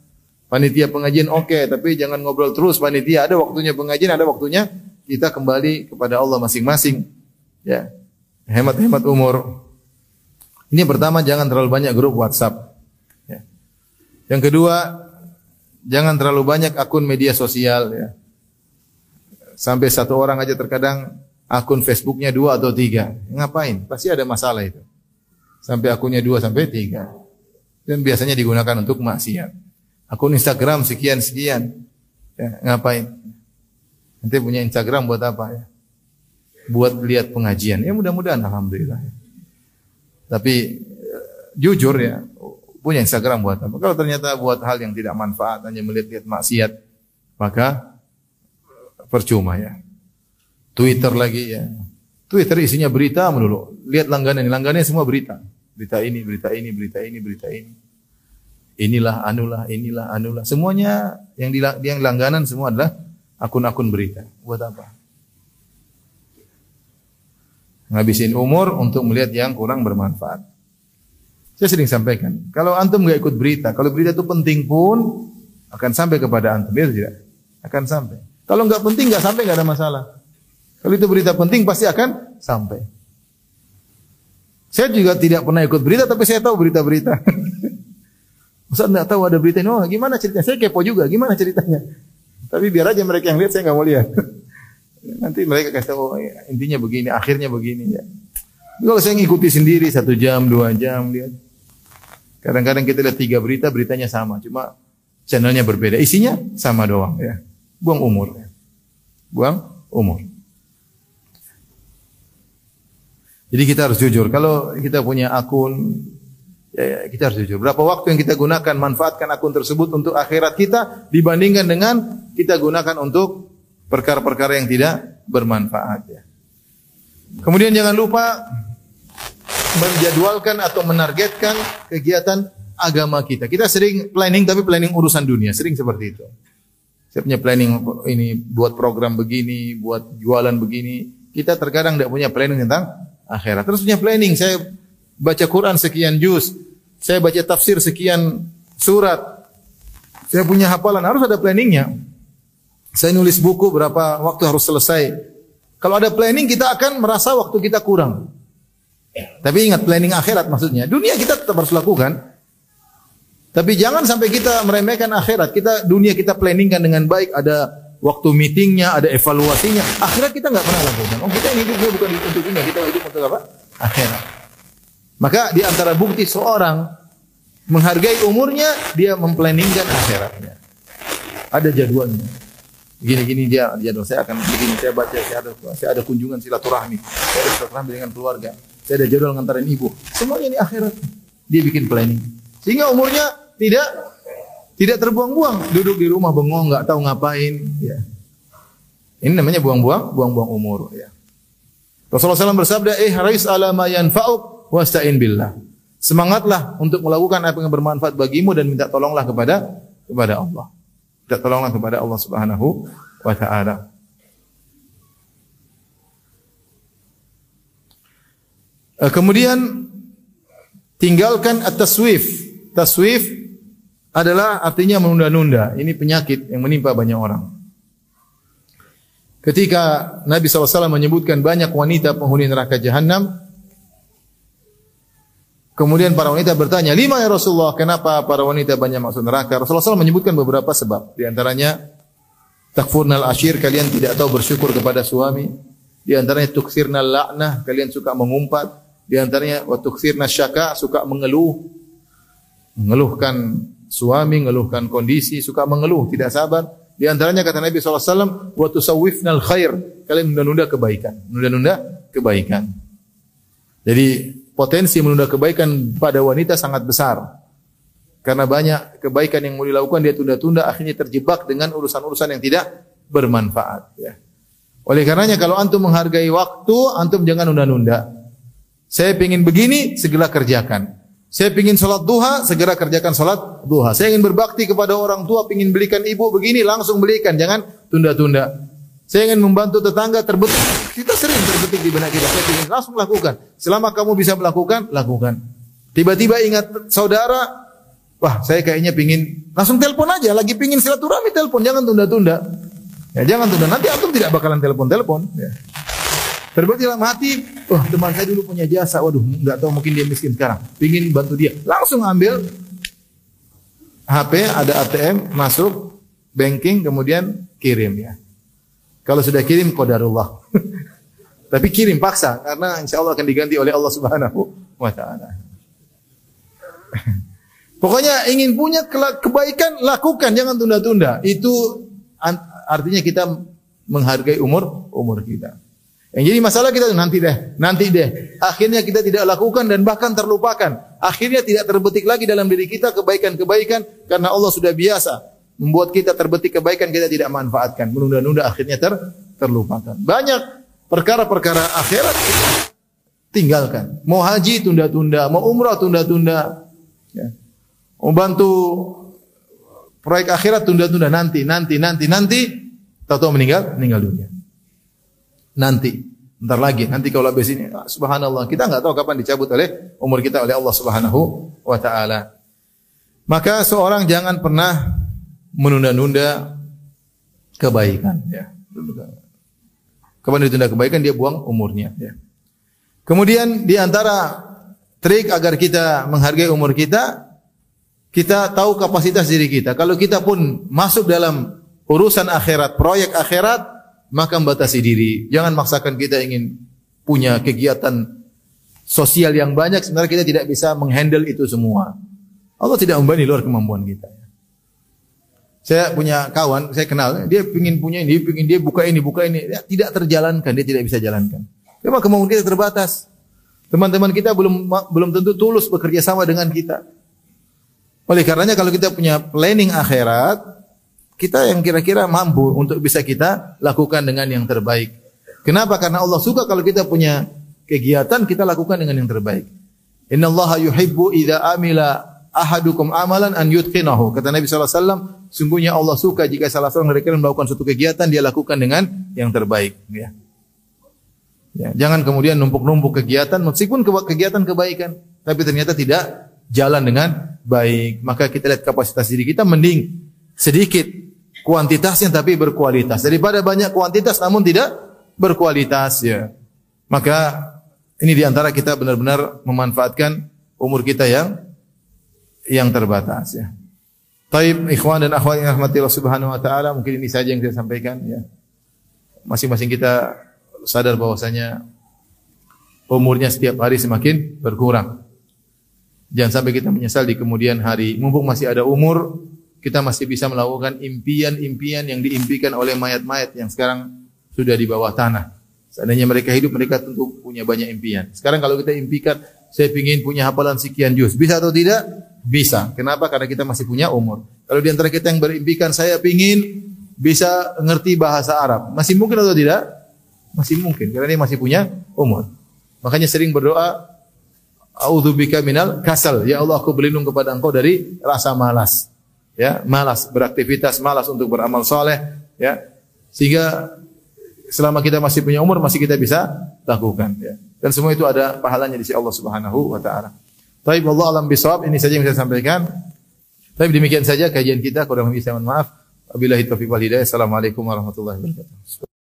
Panitia pengajian oke, okay, tapi jangan ngobrol terus panitia. Ada waktunya pengajian, ada waktunya kita kembali kepada Allah masing-masing. Ya hemat-hemat umur. Ini yang pertama jangan terlalu banyak grup WhatsApp. Ya. Yang kedua jangan terlalu banyak akun media sosial. Ya. Sampai satu orang aja terkadang akun Facebooknya dua atau tiga. Ngapain? Pasti ada masalah itu. Sampai akunnya dua sampai tiga. Dan biasanya digunakan untuk maksiat. Akun Instagram sekian sekian. Ya, ngapain? Nanti punya Instagram buat apa ya? Buat lihat pengajian. Ya mudah-mudahan alhamdulillah. Ya. Tapi eh, jujur ya, punya Instagram buat apa? Kalau ternyata buat hal yang tidak manfaat, hanya melihat-lihat maksiat, maka percuma ya. Twitter lagi ya. Twitter isinya berita melulu. Lihat langganan, langganannya semua berita. Berita ini, berita ini, berita ini, berita ini. Inilah, anulah, inilah, anulah. Semuanya yang di yang langganan semua adalah akun-akun berita. Buat apa? Ngabisin umur untuk melihat yang kurang bermanfaat. Saya sering sampaikan, kalau antum nggak ikut berita, kalau berita itu penting pun akan sampai kepada antum, ya tidak? Akan sampai. Kalau nggak penting nggak sampai nggak ada masalah. Kalau itu berita penting pasti akan sampai. Saya juga tidak pernah ikut berita, tapi saya tahu berita-berita. Ustaz nggak tahu ada berita ini, oh gimana ceritanya? Saya kepo juga, gimana ceritanya? Tapi biar aja mereka yang lihat, saya nggak mau lihat. Nanti mereka tahu oh, ya, intinya begini, akhirnya begini ya. Kalau saya ngikuti sendiri satu jam, dua jam lihat. Kadang-kadang kita lihat tiga berita, beritanya sama, cuma channelnya berbeda, isinya sama doang ya. Buang umur. Ya. Buang umur. Jadi kita harus jujur. Kalau kita punya akun, ya, ya, kita harus jujur. Berapa waktu yang kita gunakan manfaatkan akun tersebut untuk akhirat kita dibandingkan dengan kita gunakan untuk perkara-perkara yang tidak bermanfaat ya. Kemudian jangan lupa menjadwalkan atau menargetkan kegiatan agama kita. Kita sering planning tapi planning urusan dunia, sering seperti itu. Saya punya planning ini buat program begini, buat jualan begini. Kita terkadang tidak punya planning tentang akhirat. Terus punya planning, saya baca Quran sekian juz, saya baca tafsir sekian surat. Saya punya hafalan, harus ada planningnya. Saya nulis buku berapa waktu harus selesai. Kalau ada planning kita akan merasa waktu kita kurang. Tapi ingat planning akhirat maksudnya. Dunia kita tetap harus lakukan. Tapi jangan sampai kita meremehkan akhirat. Kita dunia kita planningkan dengan baik. Ada waktu meetingnya, ada evaluasinya. Akhirat kita nggak pernah lakukan. Oh kita hidup bukan untuk dunia, kita hidup untuk apa? Akhirat. Maka di antara bukti seorang menghargai umurnya, dia memplanningkan akhiratnya. Ada jadwalnya. Gini-gini dia jadwal saya akan begini saya baca saya ada saya ada kunjungan silaturahmi. Saya ada silaturahmi dengan keluarga. Saya ada jadwal ngantarin ibu. Semuanya ini akhirat. Dia bikin planning. Sehingga umurnya tidak tidak terbuang-buang. Duduk di rumah bengong nggak tahu ngapain. Ya. Ini namanya buang-buang buang-buang umur ya. Rasulullah SAW bersabda eh haris ala ma yanfa'uk wasta'in billah. Semangatlah untuk melakukan apa yang bermanfaat bagimu dan minta tolonglah kepada kepada Allah Minta tolonglah kepada Allah Subhanahu wa taala. Eh, kemudian tinggalkan at-taswif. Taswif adalah artinya menunda-nunda. Ini penyakit yang menimpa banyak orang. Ketika Nabi SAW menyebutkan banyak wanita penghuni neraka jahanam, Kemudian para wanita bertanya, lima ya Rasulullah, kenapa para wanita banyak masuk neraka? Rasulullah SAW menyebutkan beberapa sebab. Di antaranya, takfurnal ashir, kalian tidak tahu bersyukur kepada suami. Di antaranya, tuksirnal la'nah, kalian suka mengumpat. Di antaranya, wa tuksirna syaka, suka mengeluh. Mengeluhkan suami, mengeluhkan kondisi, suka mengeluh, tidak sabar. Di antaranya kata Nabi SAW, wa tusawwifnal khair, kalian menunda-nunda kebaikan. Menunda-nunda kebaikan. Jadi potensi menunda kebaikan pada wanita sangat besar. Karena banyak kebaikan yang mau dilakukan dia tunda-tunda akhirnya terjebak dengan urusan-urusan yang tidak bermanfaat ya. Oleh karenanya kalau antum menghargai waktu, antum jangan nunda-nunda. Saya ingin begini, segera kerjakan. Saya ingin sholat duha, segera kerjakan sholat duha. Saya ingin berbakti kepada orang tua, ingin belikan ibu begini, langsung belikan. Jangan tunda-tunda. Saya ingin membantu tetangga terbetik. Kita sering terbetik di benak kita. Saya ingin langsung lakukan. Selama kamu bisa melakukan, lakukan. Tiba-tiba ingat saudara, wah saya kayaknya pingin langsung telepon aja. Lagi pingin silaturahmi telepon, jangan tunda-tunda. Ya jangan tunda. Nanti antum tidak bakalan telepon-telepon. Ya. Terbetik dalam hati, oh teman saya dulu punya jasa, waduh nggak tahu mungkin dia miskin sekarang, pingin bantu dia, langsung ambil HP, ada ATM, masuk banking, kemudian kirim ya. Kalau sudah kirim qadarullah. Tapi kirim paksa karena insya Allah akan diganti oleh Allah Subhanahu wa taala. Pokoknya ingin punya kebaikan lakukan jangan tunda-tunda. Itu artinya kita menghargai umur umur kita. Yang jadi masalah kita nanti deh, nanti deh. Akhirnya kita tidak lakukan dan bahkan terlupakan. Akhirnya tidak terbetik lagi dalam diri kita kebaikan-kebaikan karena Allah sudah biasa membuat kita terbetik kebaikan kita tidak manfaatkan. Menunda-nunda akhirnya ter terlupakan. Banyak perkara-perkara akhirat kita tinggalkan. Mau haji tunda-tunda, mau umrah tunda-tunda. Ya. Mau bantu proyek akhirat tunda-tunda nanti, nanti, nanti, nanti. Tahu-tahu meninggal, meninggal dunia nanti. Bentar lagi, nanti kalau habis ini, ah, subhanallah, kita nggak tahu kapan dicabut oleh umur kita oleh Allah Subhanahu wa taala. Maka seorang jangan pernah menunda-nunda kebaikan, ya. Kapan ditunda kebaikan dia buang umurnya, ya. Kemudian di antara trik agar kita menghargai umur kita, kita tahu kapasitas diri kita. Kalau kita pun masuk dalam urusan akhirat, proyek akhirat, maka membatasi diri. Jangan maksakan kita ingin punya kegiatan sosial yang banyak sebenarnya kita tidak bisa menghandle itu semua. Allah tidak membani luar kemampuan kita. Saya punya kawan, saya kenal, dia ingin punya ini, ingin dia buka ini, buka ini, ya, tidak terjalankan, dia tidak bisa jalankan. Memang kemampuan kita terbatas. Teman-teman kita belum belum tentu tulus bekerja sama dengan kita. Oleh karenanya kalau kita punya planning akhirat, kita yang kira-kira mampu untuk bisa kita lakukan dengan yang terbaik. Kenapa? Karena Allah suka kalau kita punya kegiatan kita lakukan dengan yang terbaik. Inna Allah yuhibbu idza amila ahadukum amalan an yutqinahu. Kata Nabi wasallam, sungguhnya Allah suka jika salah seorang dari kalian melakukan suatu kegiatan dia lakukan dengan yang terbaik, ya. Ya, jangan kemudian numpuk-numpuk kegiatan meskipun kegiatan kebaikan tapi ternyata tidak jalan dengan baik. Maka kita lihat kapasitas diri kita mending sedikit kuantitasnya tapi berkualitas daripada banyak kuantitas namun tidak berkualitas ya. Maka ini di antara kita benar-benar memanfaatkan umur kita yang yang terbatas ya. Taib ikhwan dan akhwat yang rahmati Allah Subhanahu wa taala, mungkin ini saja yang saya sampaikan ya. Masing-masing kita sadar bahwasanya umurnya setiap hari semakin berkurang. Jangan sampai kita menyesal di kemudian hari. Mumpung masih ada umur, kita masih bisa melakukan impian-impian yang diimpikan oleh mayat-mayat yang sekarang sudah di bawah tanah. Seandainya mereka hidup, mereka tentu punya banyak impian. Sekarang kalau kita impikan, saya ingin punya hafalan sekian juz. Bisa atau tidak? Bisa. Kenapa? Karena kita masih punya umur. Kalau di antara kita yang berimpikan, saya ingin bisa ngerti bahasa Arab. Masih mungkin atau tidak? Masih mungkin. Karena dia masih punya umur. Makanya sering berdoa, A'udzubika minal kasal. Ya Allah, aku berlindung kepada engkau dari rasa malas ya, malas beraktivitas, malas untuk beramal soleh, ya, sehingga selama kita masih punya umur masih kita bisa lakukan, ya. Dan semua itu ada pahalanya di sisi Allah Subhanahu wa taala. Baik, Allah alam bisawab, ini saja yang saya sampaikan. Tapi demikian saja kajian kita, kurang lebih saya mohon maaf. Wabillahi taufiq wal hidayah. Assalamualaikum warahmatullahi wabarakatuh.